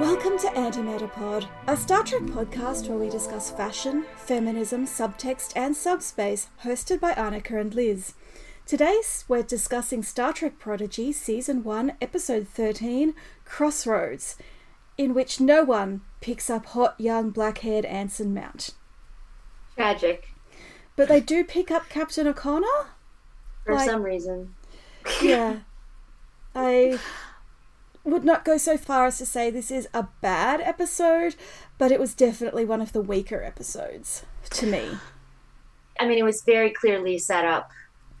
Welcome to Antimatterpod, a Star Trek podcast where we discuss fashion, feminism, subtext, and subspace, hosted by Annika and Liz. Today we're discussing Star Trek Prodigy Season 1, Episode 13, Crossroads, in which no one picks up hot young black haired Anson Mount. Tragic. But they do pick up Captain Okona? For Like- some reason. Yeah. I would not go so far as to say this is a bad episode, but it was definitely one of the weaker episodes to me. I mean, it was very clearly set up.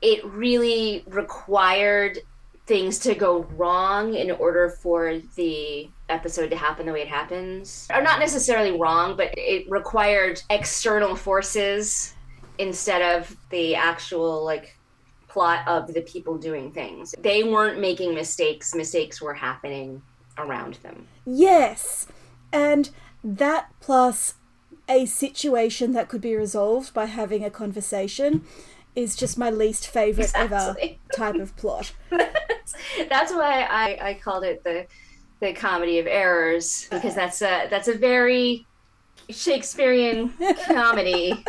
It really required things to go wrong in order for the episode to happen the way it happens. Or not necessarily wrong, but it required external forces instead of the actual like plot of the people doing things. They weren't making mistakes, mistakes were happening around them. Yes. And that plus a situation that could be resolved by having a conversation is just my least favorite Exactly. ever type of plot. that's why I, I called it the the comedy of errors because that's a that's a very Shakespearean comedy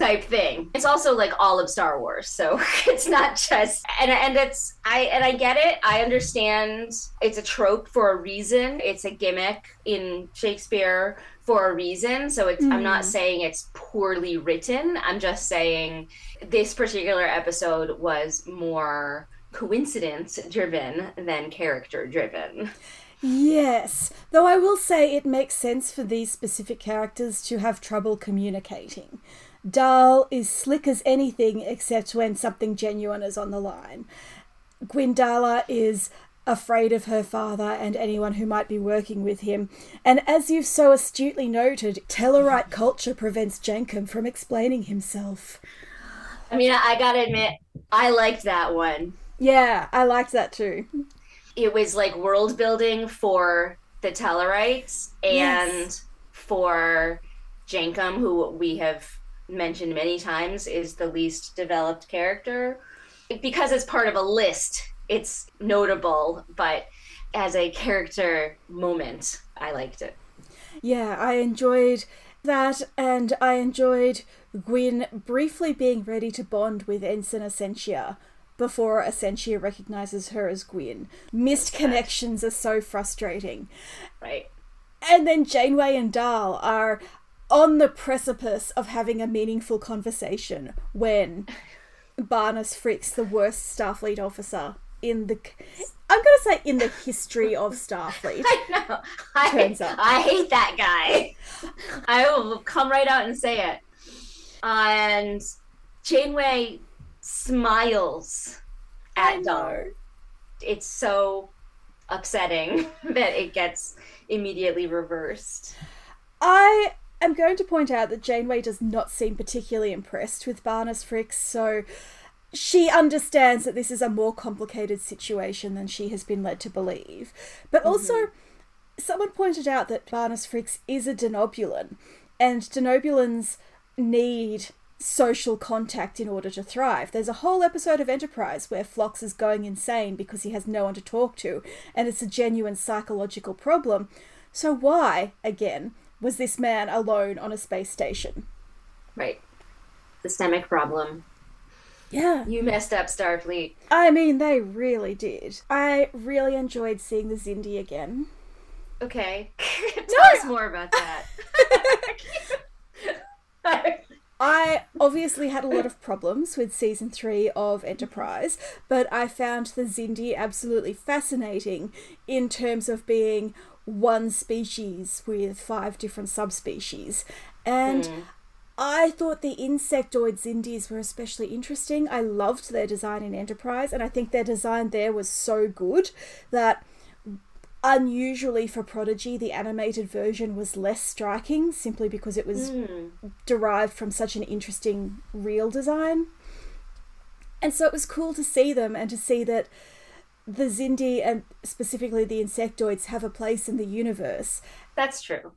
type thing. It's also like all of Star Wars, so it's not just and and it's I and I get it. I understand it's a trope for a reason. It's a gimmick in Shakespeare for a reason. So it's I'm not Mm. saying it's poorly written. I'm just saying this particular episode was more coincidence driven than character driven. Yes, though I will say it makes sense for these specific characters to have trouble communicating. Dal is slick as anything except when something genuine is on the line. Gwyndala is afraid of her father and anyone who might be working with him. And as you've so astutely noted, Tellarite culture prevents Jankom from explaining himself. I mean, I, I gotta admit, I liked that one. Yeah, I liked that too. It was like world building for the Tellarites and Yes. for Jankom, who we have mentioned many times is the least developed character. Because it's part of a list, it's notable, but as a character moment, I liked it. Yeah, I enjoyed that, and I enjoyed Gwyn briefly being ready to bond with Ensign Asencia before Asencia recognizes her as Gwyn. Missed connections are so frustrating. Right. And then Janeway and Dal are on the precipice of having a meaningful conversation when Barniss Frex's the worst Starfleet officer in the. I'm to say in the history of Starfleet. I know. I, Turns out. I hate that guy. I will come right out and say it. And Janeway smiles at know. It's so upsetting that it gets immediately reversed. I am going to point out that Janeway does not seem particularly impressed with Barniss Frex, so she understands that this is a more complicated situation than she has been led to believe. But mm-hmm. also, someone pointed out that Barniss Frex is a denobulan, and denobulans need social contact in order to thrive. There's a whole episode of Enterprise where Phlox is going insane because he has no one to talk to, and it's a genuine psychological problem. So why, again, was this man alone on a space station? Right. Systemic problem. Yeah. You messed up, Starfleet. I mean, they really did. I really enjoyed seeing the Xindi again. Okay. Tell us more about that. I obviously had a lot of problems with season three of Enterprise, but I found the Xindi absolutely fascinating in terms of being one species with five different subspecies. And hmm. I thought the insectoid Xindis were especially interesting. I loved their design in Enterprise, and I think their design there was so good that unusually for Prodigy, the animated version was less striking simply because it was hmm. derived from such an interesting real design. And so it was cool to see them and to see that the Xindi and specifically the insectoids have a place in the universe. That's true.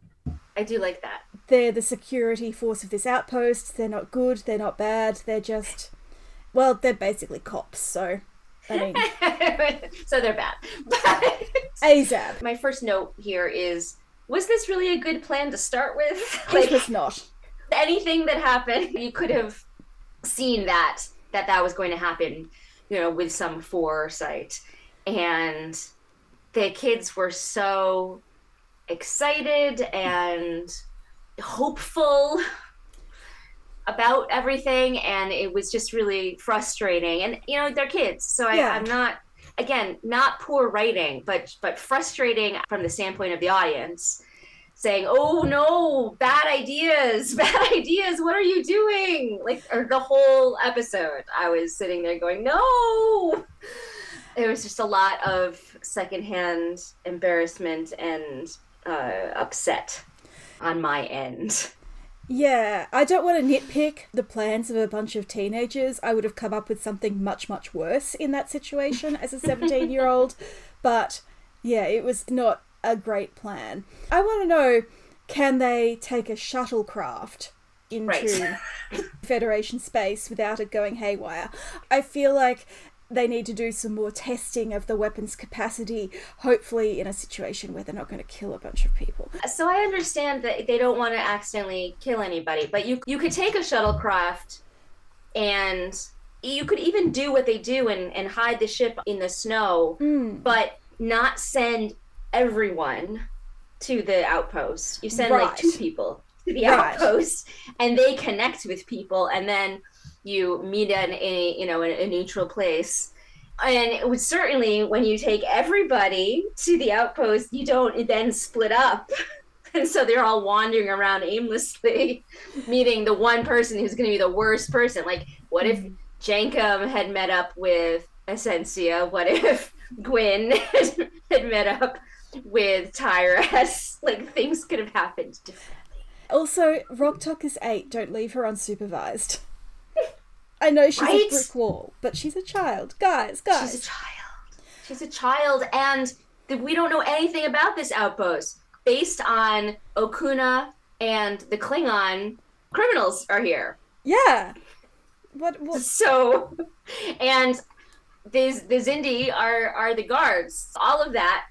I do like that. They're the security force of this outpost. They're not good, they're not bad, they're just, well, they're basically cops, so I mean, so they're bad. But ASAP. my first note here is was this really a good plan to start with? It was not. anything that happened, you could have seen that that that was going to happen, you know, with some foresight. And the kids were so excited and hopeful about everything and it was just really frustrating and you know they're kids so I, Yeah. i'm not again not poor writing but but frustrating from the standpoint of the audience saying oh no bad ideas bad ideas what are you doing like or the whole episode i was sitting there going no It was just a lot of secondhand embarrassment and uh, upset on my end Yeah, I don't want to nitpick the plans of a bunch of teenagers. I would have come up with something much, much worse in that situation as a 17 year old. But yeah, it was not a great plan. I want to know can they take a shuttlecraft into Right. Federation space without it going haywire? I feel like they need to do some more testing of the weapon's capacity, hopefully, in a situation where they're not going to kill a bunch of people. so I understand that they don't want to accidentally kill anybody, but you you could take a shuttlecraft and you could even do what they do and, and hide the ship in the snow, Mm. but not send everyone to the outpost. You send like two people to the Right. outpost and they connect with people and then you meet in a you know in a neutral place. And it would certainly when you take everybody to the outpost, you don't then split up. And so they're all wandering around aimlessly, meeting the one person who's going to be the worst person. Like, what if mm-hmm. Jankom had met up with Asencia? What if Gwyn had met up with Tysess? Like, things could have happened differently. Also, Rok-Tahk is eight. Don't leave her unsupervised. I know she's Right? a brick wall, but she's a child. Guys, guys. She's a child. She's a child, and we don't know anything about this outpost. Based on Okona and the Klingon, criminals are here. yeah. What? what? So, and these the Xindi are are the guards. All of that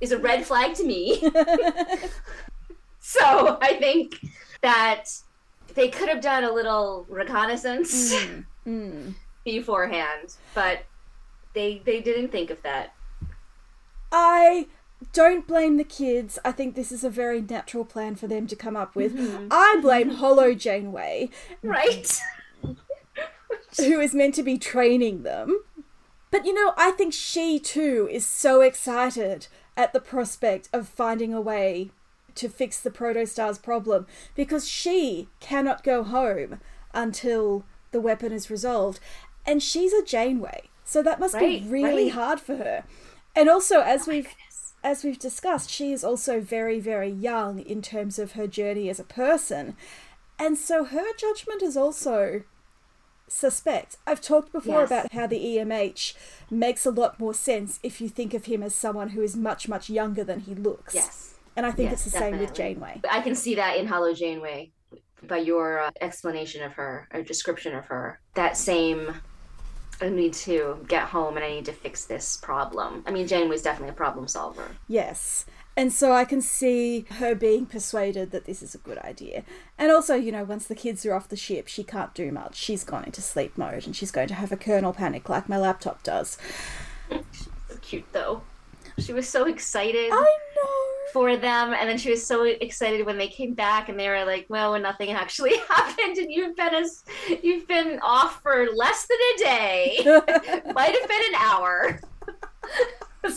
is a red flag to me. so I think that they could have done a little reconnaissance Mm, mm. beforehand, but they they didn't think of that. I don't blame the kids. I think this is a very natural plan for them to come up with. Mm-hmm. I blame Holo Janeway, Right? who is meant to be training them. But you know, I think she too is so excited at the prospect of finding a way to fix the Protostar's problem because she cannot go home until the weapon is resolved. And she's a Janeway. So that must Right, be really right. hard for her. And also as oh we've Goodness. as we've discussed, she is also very, very young in terms of her journey as a person. And so her judgment is also suspect. I've talked before Yes. about how the EMH makes a lot more sense if you think of him as someone who is much, much younger than he looks. Yes. And I think Yes, it's the same with. Janeway. I can see that in Holo Janeway by your uh, explanation of her or description of her. That same I need to get home and I need to fix this problem. I mean, Janeway's definitely a problem solver. Yes. And so I can see her being persuaded that this is a good idea. And also, you know, once the kids are off the ship, she can't do much. She's gone into sleep mode and she's going to have a kernel panic like my laptop does. So cute though. She was so excited I know. for them, and then she was so excited when they came back, and they were like, "Well, nothing actually happened, and you've been as you've been off for less than a day, might have been an hour." oh,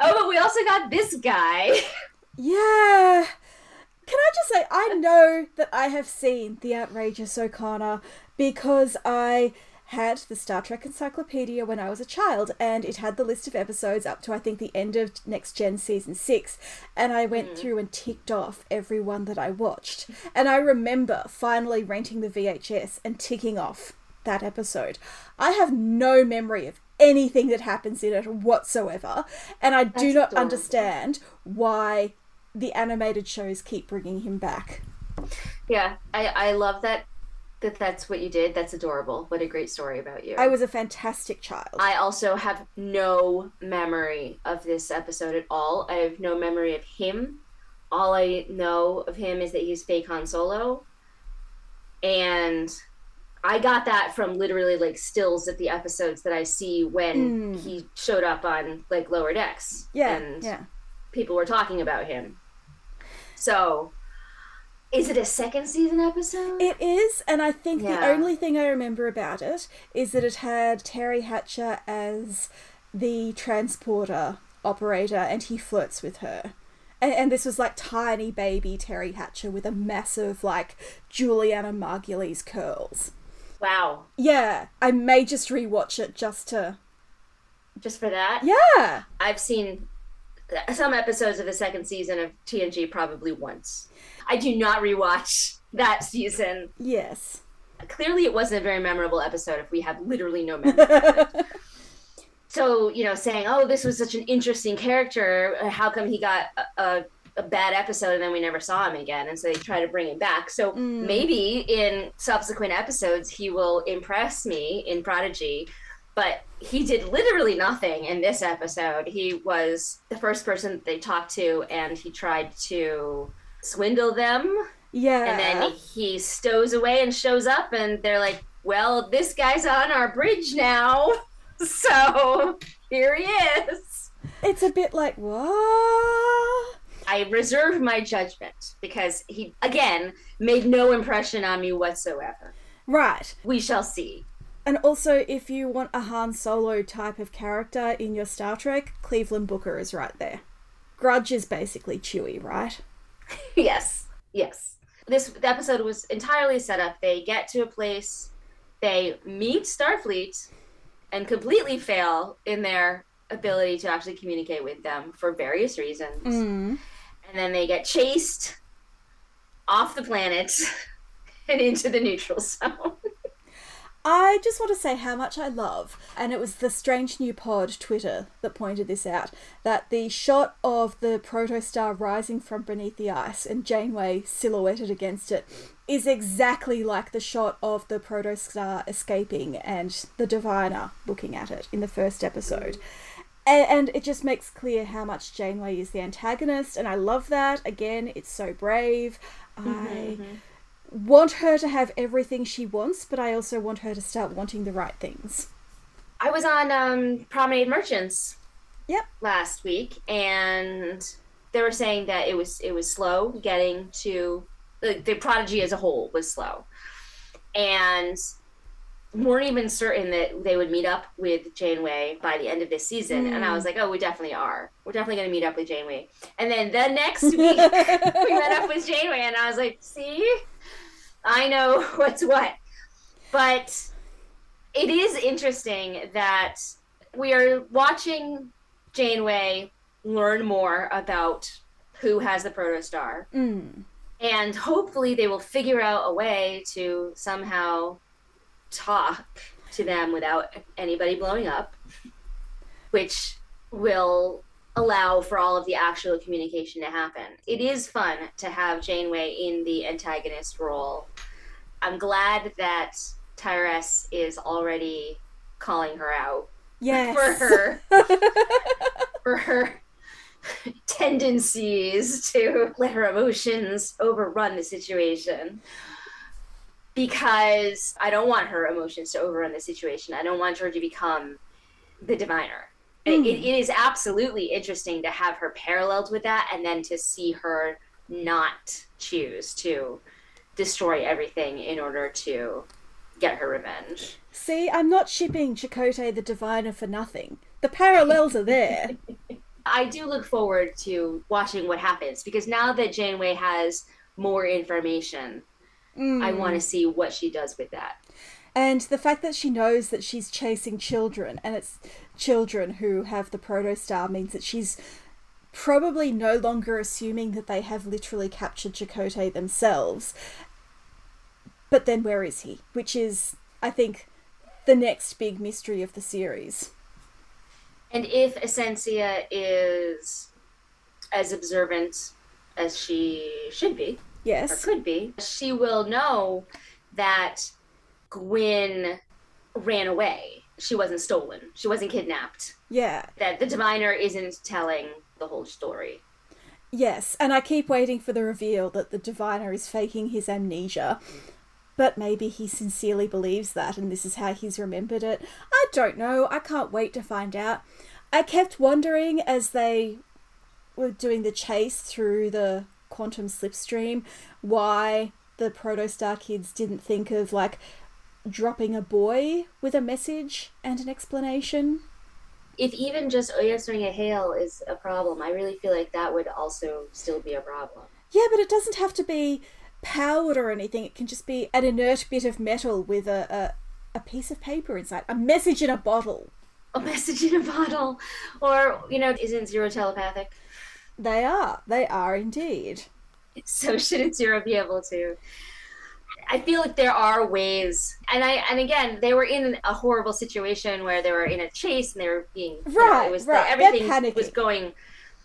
Oh, but we also got this guy. Yeah. Can I just say, I know that I have seen The Outrageous Okona because I had the Star Trek Encyclopedia when I was a child, and it had the list of episodes up to I think the end of Next Gen Season 6. And I went mm-hmm. through and ticked off every one that I watched. And I remember finally renting the VHS and ticking off that episode. I have no memory of anything that happens in it whatsoever, and I do That's not adorable. understand why the animated shows keep bringing him back. Yeah, I, I love that that that's what you did. That's adorable. What a great story about you. I was a fantastic child. I also have no memory of this episode at all. I have no memory of him. All I know of him is that he's fake Han Solo. And I got that from literally like stills of the episodes that I see when Mm. he showed up on like lower decks. yeah, And yeah. people were talking about him. So, is it a second season episode? It is, and I think the only thing I remember about it is that it had Teri Hatcher as the transporter operator, and he flirts with her. And, and this was like tiny baby Teri Hatcher with a massive, like, Julianna Margulies curls. Wow. Yeah, I may just rewatch it just to. Just for that? Yeah! I've seen some episodes of the second season of TNG probably once. I do not rewatch that season. Yes. Clearly, it wasn't a very memorable episode if we have literally no memory. of it. so, you know, saying, oh, this was such an interesting character, how come he got a, a, a bad episode and then we never saw him again? And so they try to bring him back. So Mm. maybe in subsequent episodes, he will impress me in Prodigy. But he did literally nothing in this episode. He was the first person that they talked to, and he tried to swindle them Yeah. and then he stows away and shows up and they're like well this guy's on our bridge now so here he is It's a bit like, what? I reserve my judgment because he again made no impression on me whatsoever Right. we shall see And also, if you want a Han Solo type of character in your Star Trek, Cleveland Booker is right there. Grudge is basically Chewie, right? yes yes this episode was entirely set up they get to a place they meet starfleet and completely fail in their ability to actually communicate with them for various reasons Mm. And then they get chased off the planet and into the neutral zone. I just want to say how much I love, and it was the Strange New Pod Twitter that pointed this out, that the shot of the protostar rising from beneath the ice and Janeway silhouetted against it is exactly like the shot of the protostar escaping and the diviner looking at it in the first episode. A- And it just makes clear how much Janeway is the antagonist, and I love that. Again, it's so brave. I want her to have everything she wants, but I also want her to start wanting the right things. I was on um, Promenade Merchants Yep. last week, and they were saying that it was it was slow getting to the, the prodigy as a whole was slow, and weren't even certain that they would meet up with Janeway by the end of this season. And I was like, oh, we definitely are. We're definitely going to meet up with Janeway. And then the next week, we met up with Janeway, and I was like, see, I know what's what. But it is interesting that we are watching Janeway learn more about who has the protostar. Mm. And hopefully they will figure out a way to somehow talk to them without anybody blowing up, which will allow for all of the actual communication to happen. It is fun to have Janeway in the antagonist role. I'm glad that Tysess is already calling her out Yes. for her for her tendencies to let her emotions overrun the situation because I don't want her emotions to overrun the situation. I don't want her to become the diviner. Mm. It, it is absolutely interesting to have her paralleled with that and then to see her not choose to destroy everything in order to get her revenge. See, I'm not shipping Chakotay the Diviner for nothing. The parallels are there. I do look forward to watching what happens because now that Janeway has more information, I mm. want to see what she does with that. And the fact that she knows that she's chasing children, and it's children who have the protostar, means that she's probably no longer assuming that they have literally captured Chakotay themselves. But then where is he? Which is, I think, the next big mystery of the series. And if Asencia is as observant as she should be or Yes. could be, she will know that Gwyn ran away. She wasn't stolen. She wasn't kidnapped. Yeah. That the diviner isn't telling the whole story. Yes, and I keep waiting for the reveal that the diviner is faking his amnesia. But maybe he sincerely believes that and this is how he's remembered it. I don't know. I can't wait to find out. I kept wondering as they were doing the chase through the quantum slipstream why the protostar kids didn't think of like dropping a buoy with a message and an explanation? If even just oh, answering a hail is a problem i really feel like that would also still be a problem. Yeah but it doesn't have to be powered or anything. It can just be an inert bit of metal with a, a, a piece of paper inside. A message in a bottle. A message in a bottle. Or you know isn't zero telepathic they are they are indeed so shouldn't zero be able to I feel like there are ways, and I and again, they were in a horrible situation where they were in a chase and they were being right. Know, it was right. everything was going,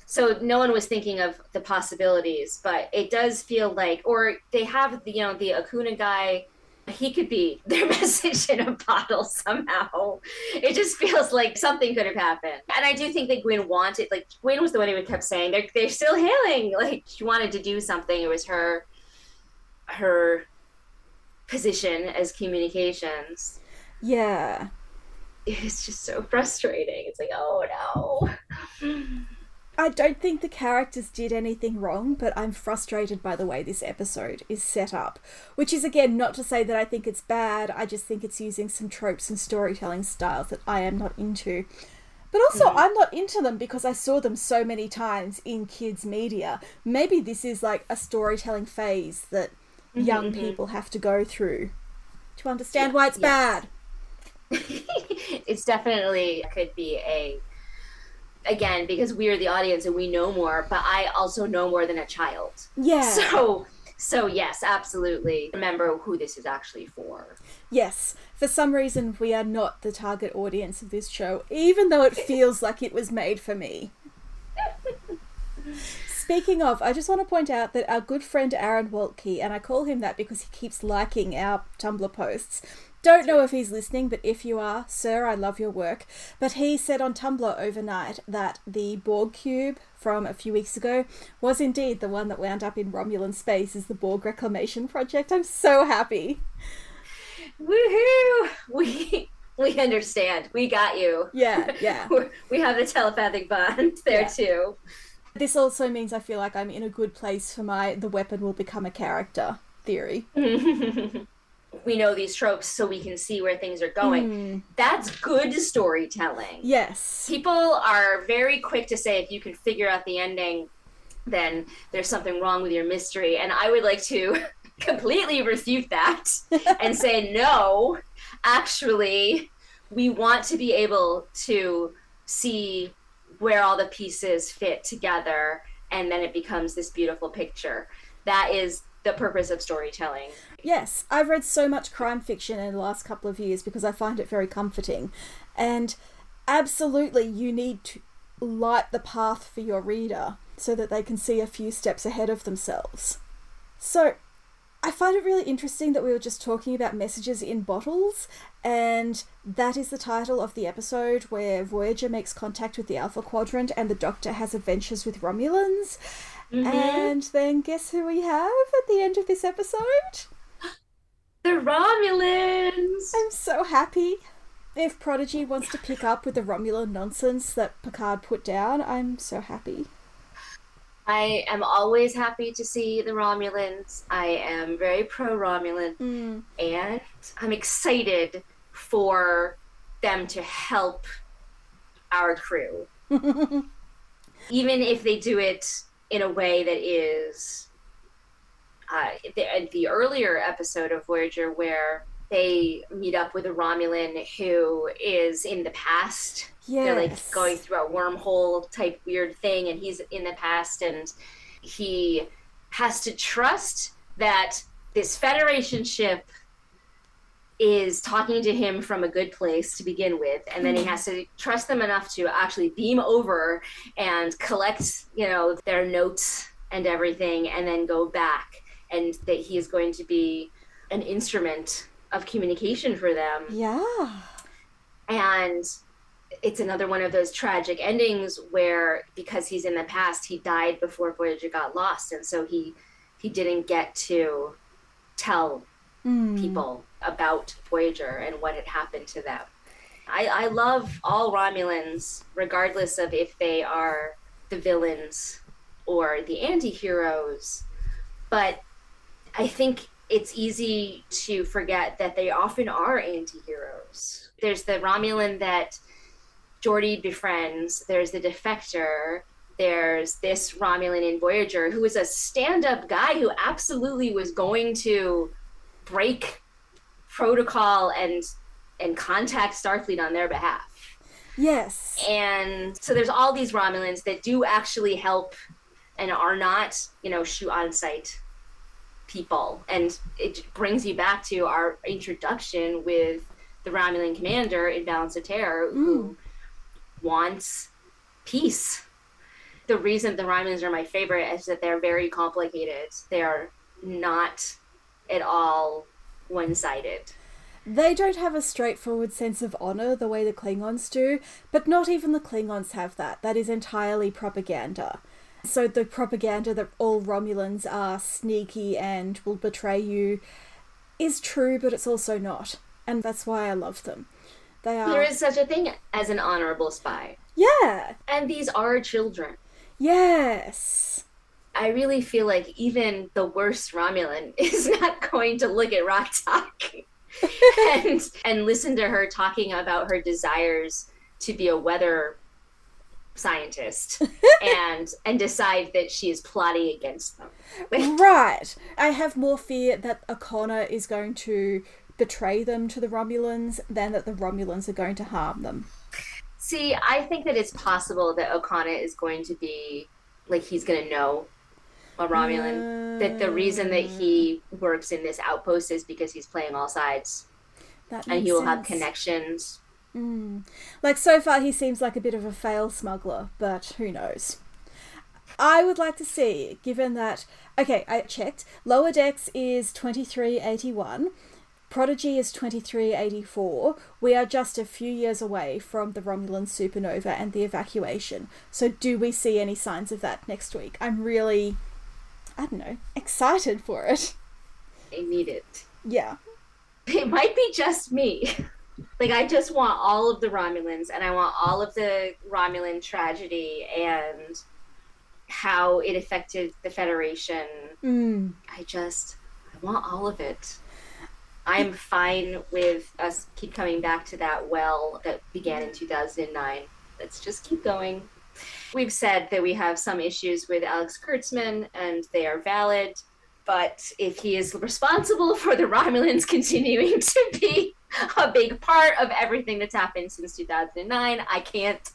so no one was thinking of the possibilities. But it does feel like, or they have the you know the Okona guy. He could be their message in a bottle somehow. It just feels like something could have happened. And I do think that Gwen wanted, like, Gwen was the one who kept saying, they're, they're still hailing. Like, she wanted to do something. It was her, her position as communications. Yeah. It's just so frustrating. It's like, oh no. I don't think the characters did anything wrong, but I'm frustrated by the way this episode is set up. Which is, again, not to say that I think it's bad, I just think it's using some tropes and storytelling styles that I am not into. But also, mm. I'm not into them because I saw them so many times in kids' media. Maybe this is like a storytelling phase that mm-hmm, young mm-hmm. people have to go through to understand yeah, why it's bad. it's definitely could be a again because we're the audience and we know more but i also know more than a child. Yeah. So so yes absolutely remember who this is actually for. Yes. For some reason we are not the target audience of this show even though it feels like it was made for me. Speaking of, I just want to point out that our good friend Aaron Waltke, and I call him that because he keeps liking our Tumblr posts. Don't know if he's listening, but if you are, sir, I love your work. But he said on Tumblr overnight that the Borg cube from a few weeks ago was indeed the one that wound up in Romulan space as the Borg Reclamation Project. I'm so happy. Woohoo! We we understand. We got you. Yeah, yeah. we have the telepathic bond there yeah. too. This also means I feel like I'm in a good place for my the weapon will become a character theory. we know these tropes so we can see where things are going. Mm. That's good storytelling. Yes. People are very quick to say if you can figure out the ending, then there's something wrong with your mystery. And I would like to completely refute that and say, no, actually, we want to be able to see where all the pieces fit together and then it becomes this beautiful picture. That is the purpose of storytelling. Yes, I've read so much crime fiction in the last couple of years because I find it very comforting. And absolutely, you need to light the path for your reader so that they can see a few steps ahead of themselves. So, I find it really interesting that we were just talking about messages in bottles, and that is the title of the episode where Voyager makes contact with the Alpha Quadrant and the Doctor has adventures with Romulans. Mm-hmm. And then guess who we have at the end of this episode? The Romulans! I'm so happy. If Prodigy wants to pick up with the Romulan nonsense that Picard put down, I'm so happy. I am always happy to see the Romulans. I am very pro Romulan. Mm. And I'm excited for them to help our crew. Even if they do it in a way that is uh, the, the earlier episode of Voyager where they meet up with a Romulan who is in the past. Yes. They're like going through a wormhole type weird thing, and he's in the past, and he has to trust that this Federation ship is talking to him from a good place to begin with and then he has to trust them enough to actually beam over and collect you know their notes and everything and then go back and that he is going to be an instrument of communication for them. Yeah. And it's another one of those tragic endings where because he's in the past, he died before Voyager got lost, and so he he didn't get to tell Mm. people about Voyager and what had happened to them. I, I love all Romulans, regardless of if they are the villains or the anti heroes, but I think it's easy to forget that they often are anti heroes. There's the Romulan that Geordi befriends, there's the defector, there's this Romulan in Voyager who is a stand up guy who absolutely was going to break protocol and and contact Starfleet on their behalf. Yes. And so there's all these Romulans that do actually help and are not, you know, shoot on sight people. And it brings you back to our introduction with the Romulan commander in Balance of Terror who mm. wants peace. The reason the Romulans are my favorite is that they're very complicated. They are not at all one sided. They don't have a straightforward sense of honor the way the Klingons do, but not even the Klingons have that. That is entirely propaganda. So the propaganda that all Romulans are sneaky and will betray you is true, but it's also not. And that's why I love them. They are. There is such a thing as an honorable spy. Yeah. And these are children. Yes. I really feel like even the worst Romulan is not going to look at Rok-Tahk and and listen to her talking about her desires to be a weather scientist and and decide that she is plotting against them. right. I have more fear that Okona is going to betray them to the Romulans than that the Romulans are going to harm them. See, I think that it's possible that Okona is going to be like he's going to know a Romulan. that the reason that he works in this outpost is because he's playing all sides That and he will have connections. Mm. Like so far, he seems like a bit of a fail smuggler, but who knows? I would like to see, given that. Okay, I checked. Lower Decks is 2381, Prodigy is 2384. We are just a few years away from the Romulan supernova and the evacuation. So, do we see any signs of that next week? I'm really, I don't know, excited for it. They need it. Yeah. It might be just me. like I just want all of the Romulans and I want all of the Romulan tragedy and how it affected the Federation. Mm. I just I want all of it. I'm fine with us keep coming back to that well that began in 2009. Let's just keep going. We've said that we have some issues with Alex Kurtzman and they are valid, but if he is responsible for the Romulans continuing to be a big part of everything that's happened since 2009, I can't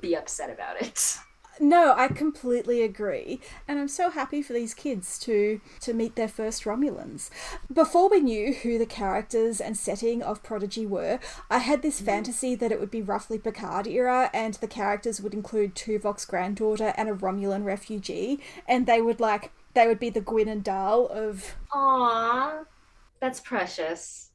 be upset about it. No, I completely agree, and I'm so happy for these kids to to meet their first Romulans. Before we knew who the characters and setting of Prodigy were, I had this mm-hmm. fantasy that it would be roughly Picard era, and the characters would include Tuvok's granddaughter and a Romulan refugee, and they would like they would be the Gwyn and Dal of. Aww, that's precious.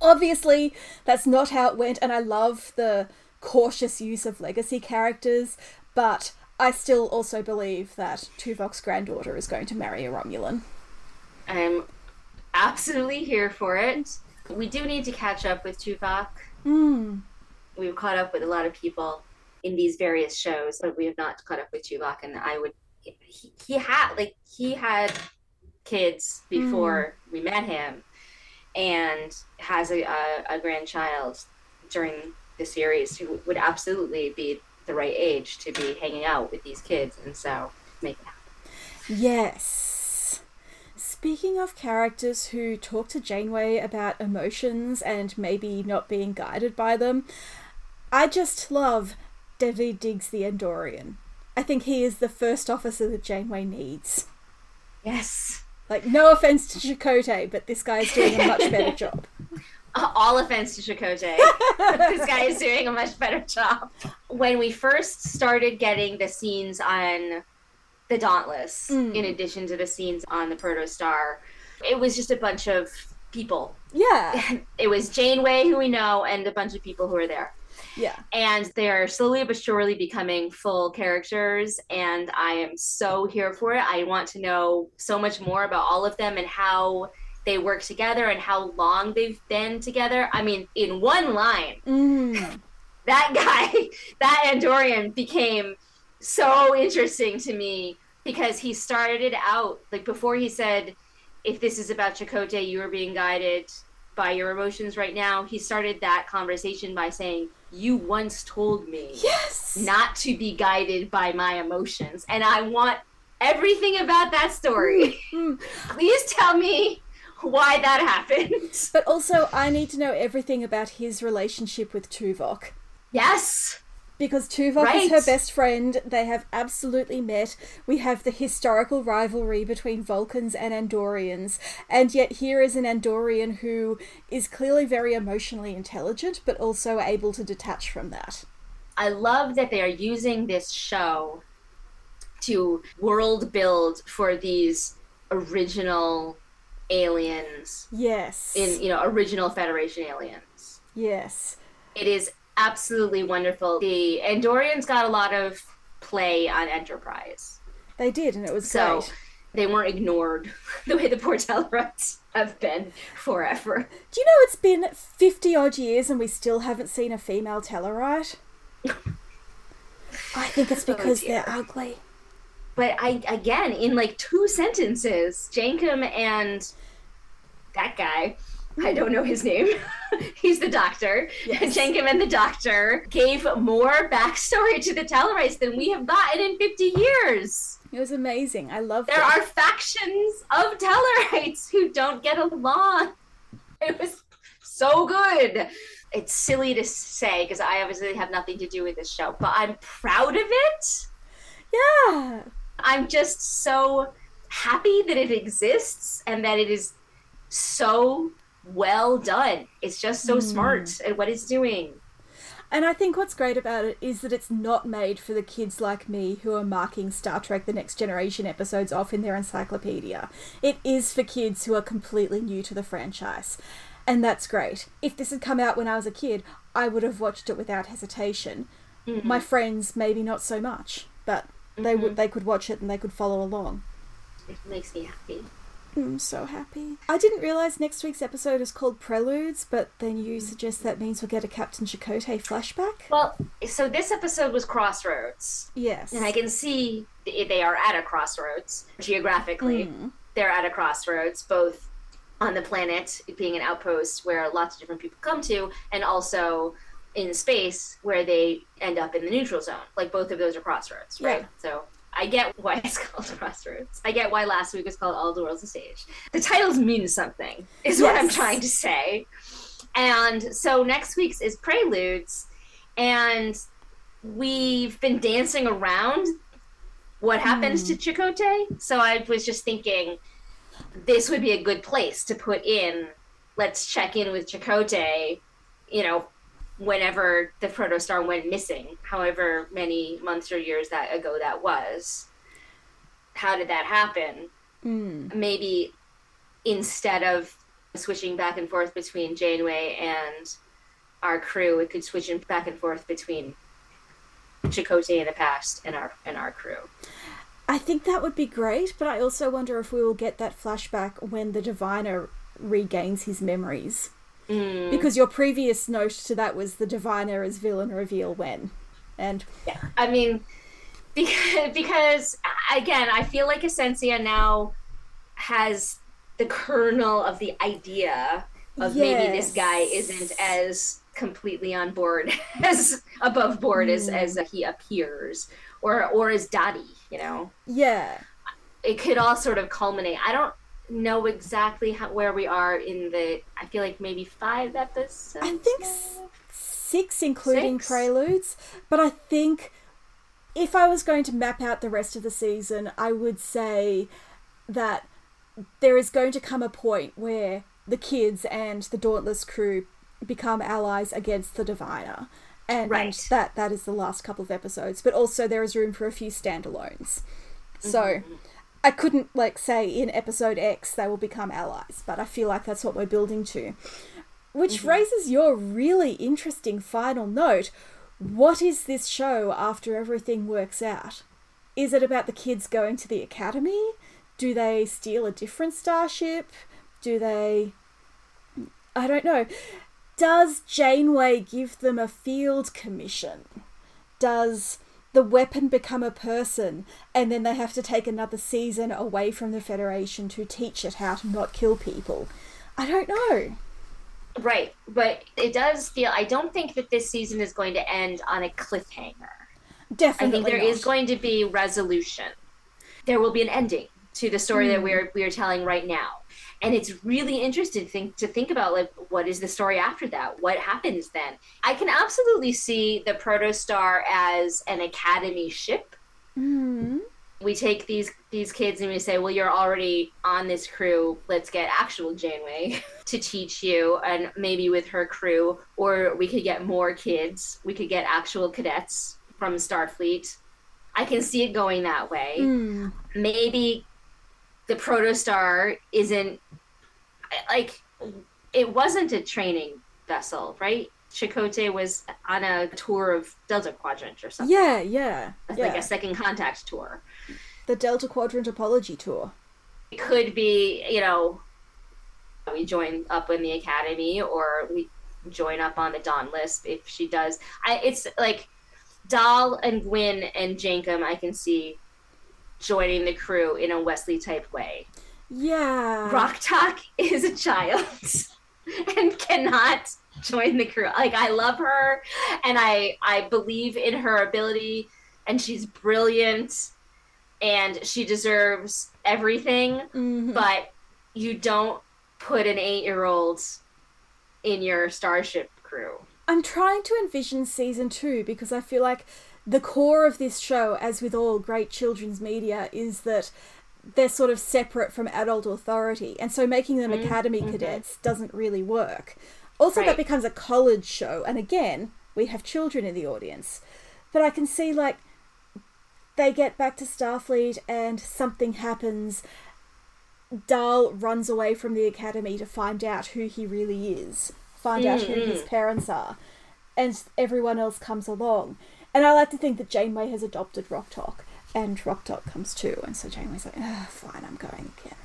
Obviously, that's not how it went, and I love the cautious use of legacy characters, but I still also believe that Tuvok's granddaughter is going to marry a Romulan. I'm absolutely here for it. We do need to catch up with Tuvok. Mm. We've caught up with a lot of people in these various shows, but we have not caught up with Tuvok. And I would, he, he had like he had kids before we met him, and has a, a, a grandchild during the series who would absolutely be the right age to be hanging out with these kids. And so make it happen. Yes. Speaking of characters who talk to Janeway about emotions and maybe not being guided by them, I just love Daveed Diggs the Andorian. I think he is the first officer that Janeway needs. Yes. Like, no offense to Chakotay, but this guy's doing a much better job. all offense to Chakotay. this guy is doing a much better job. When we first started getting the scenes on the Dauntless, Mm. in addition to the scenes on the Protostar, it was just a bunch of people. Yeah. It was Janeway, who we know, and a bunch of people who are there. Yeah. And they're slowly but surely becoming full characters, and I am so here for it. I want to know so much more about all of them and how they work together and how long they've been together. I mean, in one line, Mm. that guy, that Andorian became so interesting to me because he started out like before he said, if this is about Chakotay, you are being guided by your emotions right now. He started that conversation by saying, You once told me Yes. not to be guided by my emotions. And I want everything about that story. Mm. Please tell me why that happened. But also, I need to know everything about his relationship with Tuvok. Yes. Because Tuvok Right. is her best friend. They have absolutely met. We have the historical rivalry between Vulcans and Andorians. And yet, here is an Andorian who is clearly very emotionally intelligent, but also able to detach from that. I love that they are using this show to world build for these original aliens Yes. in you know original Federation aliens. Yes. It is absolutely wonderful. The Andorians got a lot of play on Enterprise, They did, and it was so great. they weren't ignored the way the poor Tellarites have been forever. Do you know it's been 50 odd years and we still haven't seen a female Tellarite? I think it's oh, because dear. they're ugly. But I again in like two sentences, Jankom and that guy, I don't know his name. He's the doctor. Yes. Jankom and the doctor gave more backstory to the Tellarites than we have gotten in 50 years. It was amazing. I loved There it. are factions of Tellarites who don't get along. It was so good. It's silly to say because I obviously have nothing to do with this show, but I'm proud of it. Yeah. I'm just so happy that it exists and that it is so well done. It's just so hmm. smart at what it's doing. And I think what's great about it is that it's not made for the kids like me who are marking Star Trek The Next Generation episodes off in their encyclopedia. It is for kids who are completely new to the franchise. And that's great. If this had come out when I was a kid, I would have watched it without hesitation. Mm-hmm. My friends, maybe not so much, but they would they could watch it and they could follow along. It makes me happy. I'm so happy. I didn't realize next week's episode is called Preludes, but then you suggest that means we'll get a Captain Chakotay flashback? Well, so this episode was Crossroads, Yes. and I can see they are at a crossroads geographically. Mm. They're at a crossroads, both on the planet being an outpost where lots of different people come to, and also in space where they end up in the neutral zone. Like both of those are crossroads, right? Yeah. So I get why it's called Crossroads. I get why last week was called All the World's a Stage. The titles mean something, is what I'm trying to say. And so next week's is Preludes, and we've been dancing around what happens to hmm. Chakotay. So I was just thinking this would be a good place to put in let's check in with Chakotay, you know, whenever the protostar went missing, however many months or years that ago that was. How did that happen? Mm. Maybe instead of switching back and forth between Janeway and our crew, it could switch in back and forth between Chakotay in the past and our and our crew. I think that would be great, but I also wonder if we will get that flashback when the diviner regains his memories. Mm. Because your previous note to that was the divine as villain reveal when. And yeah, I mean, because, because again, I feel like Asencia now has the kernel of the idea of maybe this guy isn't as completely on board as above board as as he appears or or as Dottie, you know. yeah. It could all sort of culminate. I don't know exactly how, where we are in the I feel like maybe 5 episodes. I think s- six, including Six? preludes. But I think if I was going to map out the rest of the season, I would say that there is going to come a point where the kids and the Dauntless crew become allies against the Diviner. And, and that that is the last couple of episodes. But also there is room for a few standalones. So mm-hmm. I couldn't like say in episode X they will become allies, but I feel like that's what we're building to. Which mm-hmm. raises your really interesting final note. What is this show after everything works out? Is it about the kids going to the academy? Do they steal a different starship? Do they. I don't know. Does Janeway give them a field commission? Does the weapon become a person and then they have to take another season away from the Federation to teach it how to not kill people? I don't know. Right, but it does feel. I don't think that this season is going to end on a cliffhanger. Definitely, I think there not. is going to be resolution. There will be an ending to the story mm. that hmm. we're we are telling right now, and it's really interesting to think to think about like what is the story after that? What happens then? I can absolutely see the Protostar as an academy ship. Mm we take these these kids and we say, well, you're already on this crew. Let's get actual Janeway to teach you, and maybe with her crew, or we could get more kids. We could get actual cadets from Starfleet. I can see it going that way. Mm. Maybe the Protostar isn't like it wasn't a training vessel, right? Chakotay was on a tour of Delta Quadrant or something. Yeah, yeah. Like yeah. a second contact tour. The Delta Quadrant Apology Tour. It could be, you know, we join up in the academy or we join up on the Dauntless if she does. I it's like Dal and Gwyn and Jankom I can see joining the crew in a Wesley type way. Yeah. Rock Talk is a child and cannot join the crew. Like I love her and I I believe in her ability and she's brilliant and she deserves everything, mm-hmm. but you don't put an 8-year-old in your starship crew. I'm trying to envision season 2 because I feel like the core of this show as with all great children's media is that they're sort of separate from adult authority and so making them mm-hmm. academy cadets doesn't really work also, right. that becomes a college show, and again, we have children in the audience. But I can see, like, they get back to Starfleet and something happens. Dal runs away from the academy to find out who he really is, find mm-hmm. out who his mm. parents are, and everyone else comes along. And I like to think that Janeway has adopted Rok-Tahk, and Rok-Tahk comes too, and so Janeway's like, oh, fine, I'm going again.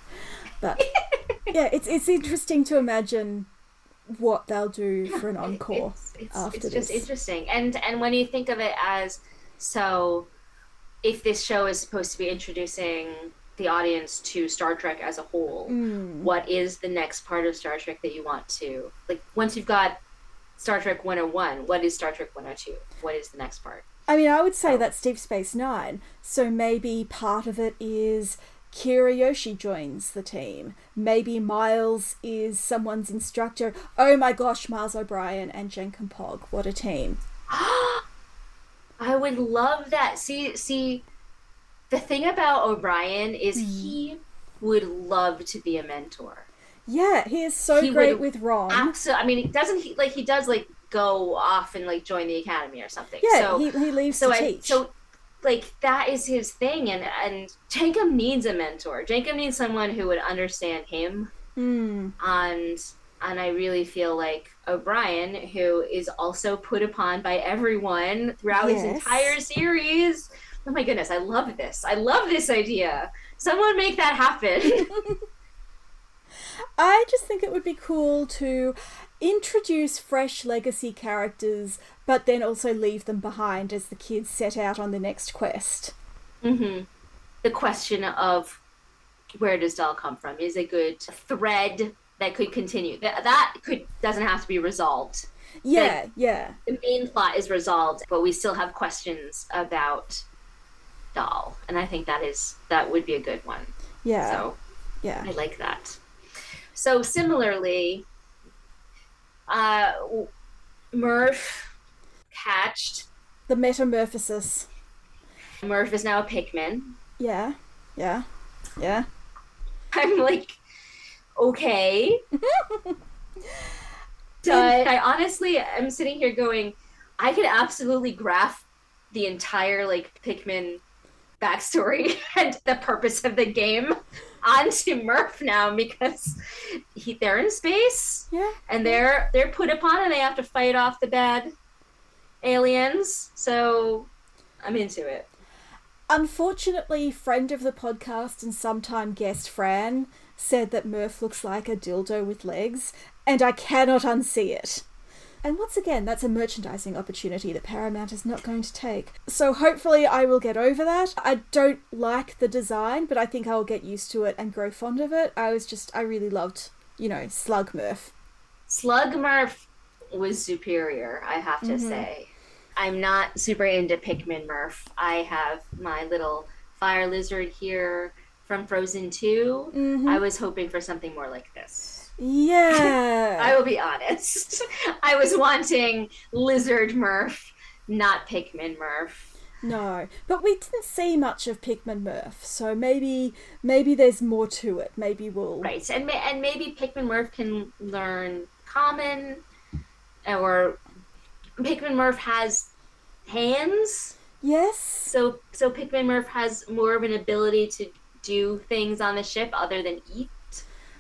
But yeah, it's it's interesting to imagine what they'll do for an encore it's, it's, after it's this. just interesting and and when you think of it as so if this show is supposed to be introducing the audience to Star Trek as a whole, mm. what is the next part of Star Trek that you want to like once you've got Star Trek 101, what is Star Trek 102? What is the next part? I mean, I would say oh. that's Deep Space Nine. So maybe part of it is Kirayoshi joins the team. Maybe Miles is someone's instructor. Oh my gosh, Miles O'Brien and Jankom Pog. What a team. I would love that. See, see, the thing about O'Brien is mm. he would love to be a mentor. Yeah, he is so he great with Rom. Absolutely. I mean, it doesn't he like he does like go off and like join the academy or something. Yeah, so, he, he leaves so to I, teach. So like that is his thing and and Jankom needs a mentor. Jankom needs someone who would understand him. Mm. And and I really feel like O'Brien, who is also put upon by everyone throughout yes. his entire series. Oh my goodness, I love this. I love this idea. Someone make that happen. I just think it would be cool to introduce fresh legacy characters, but then also leave them behind as the kids set out on the next quest. Mm-hmm. The question of where does Dal come from is a good thread that could continue. That that could doesn't have to be resolved. Yeah, yeah. The main plot is resolved, but we still have questions about Dal, and I think that is that would be a good one. Yeah. So, yeah, I like that. So similarly, uh, Murph hatched. The metamorphosis. Murph is now a Pikmin. Yeah, yeah, yeah. I'm like, okay. so I, honestly, I'm sitting here going, I could absolutely graph the entire like Pikmin backstory and the purpose of the game onto Murph now because he, they're in space. Yeah. And they're they're put upon and they have to fight off the bad aliens. So I'm into it. Unfortunately, friend of the podcast and sometime guest Fran said that Murph looks like a dildo with legs, and I cannot unsee it. And once again, that's a merchandising opportunity that Paramount is not going to take. So hopefully I will get over that. I don't like the design, but I think I'll get used to it and grow fond of it. I was just, I really loved, you know, Slug Murph. Slug Murph was superior, I have to Mhm. say. I'm not super into Pikmin Murph. I have my little fire lizard here from Frozen 2. Mhm. I was hoping for something more like this. Yeah. I will be honest. I was wanting Lizard Murph, not Pikmin Murph. No, but we didn't see much of Pikmin Murph, so maybe maybe there's more to it. Maybe we'll Right, and ma- and maybe Pikmin Murph can learn Common, or Pikmin Murph has hands, Yes. so so Pikmin Murph has more of an ability to do things on the ship other than eat.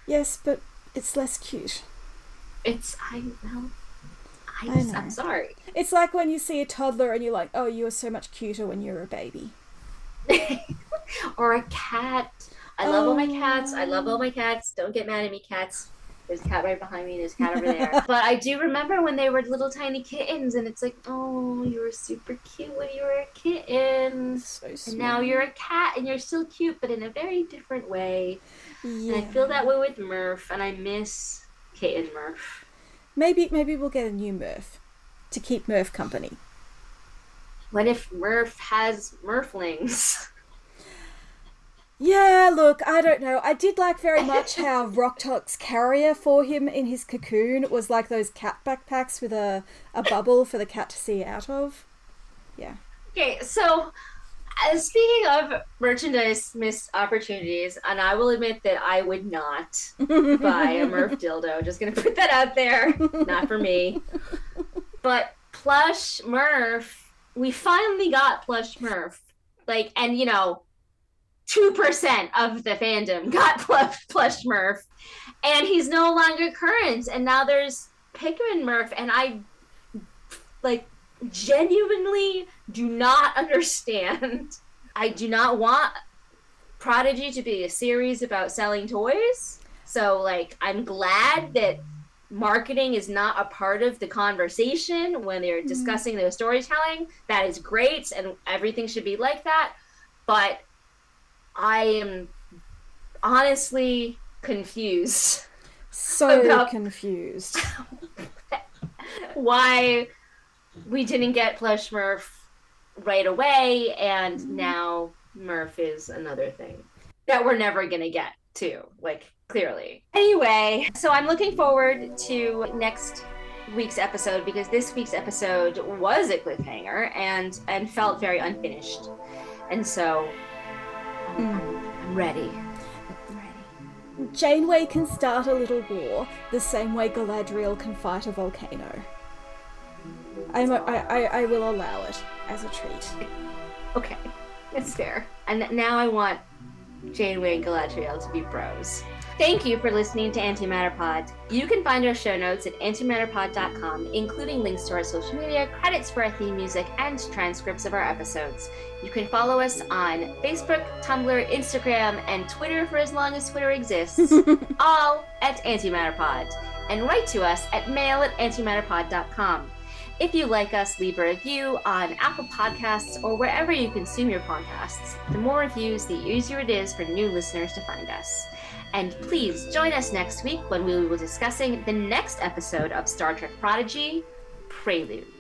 Yes, but it's less cute. It's I well, I, I know. I'm sorry. It's like when you see a toddler and you're like, "Oh, you were so much cuter when you were a baby." or a cat. I love all my Oh. cats. I love all my oh. cats. Don't get mad at me, cats. There's a cat right behind me. There's a cat over there. but I do remember when they were little tiny kittens, and it's like, oh, you were super cute when you were a kitten. So sweet. And now you're a cat, and you're still cute, but in a very different way. Yeah. And I feel that way with Murph, and I miss Kate and Murph. Maybe maybe we'll get a new Murph to keep Murph company. What if Murph has Murflings? Yeah, look, I don't know. I did like very much how Rok-Tahk's carrier for him in his cocoon was like those cat backpacks with a, a bubble for the cat to see out of. Yeah. Okay, so Uh, speaking of merchandise missed opportunities, and I will admit that I would not buy a Murph dildo. Just gonna put that out there. Not for me. But plush Murph, we finally got plush Murph. Like, and you know, two percent of the fandom got plush plush Murph, and he's no longer current. And now there's Pikmin Murph, and I like genuinely do not understand. I do not want Prodigy to be a series about selling toys. So, like, I'm glad that marketing is not a part of the conversation when they're mm-hmm. discussing their storytelling. That is great, and everything should be like that. But I am honestly confused So confused. why we didn't get plush Murph right away, and mm-hmm. now Murph is another thing that we're never gonna get to, like clearly. Anyway, so I'm looking forward to next week's episode because this week's episode was a cliffhanger and and felt very unfinished, and so I'm, I'm ready. I'm ready. Janeway can start a little war the same way Galadriel can fight a volcano. I'm a, I, I, I will allow it as a treat. Okay, it's fair. And now I want Janeway and Galadriel to be bros. Thank you for listening to Antimatter Pod. You can find our show notes at antimatterpod.com, including links to our social media, credits for our theme music, and transcripts of our episodes. You can follow us on Facebook, Tumblr, Instagram, and Twitter for as long as Twitter exists, all at Antimatterpod. And write to us at mail at antimatterpod.com. If you like us, leave a review on Apple Podcasts or wherever you consume your podcasts. The more reviews, the easier it is for new listeners to find us. And please join us next week when we will be discussing the next episode of Star Trek Prodigy Preludes.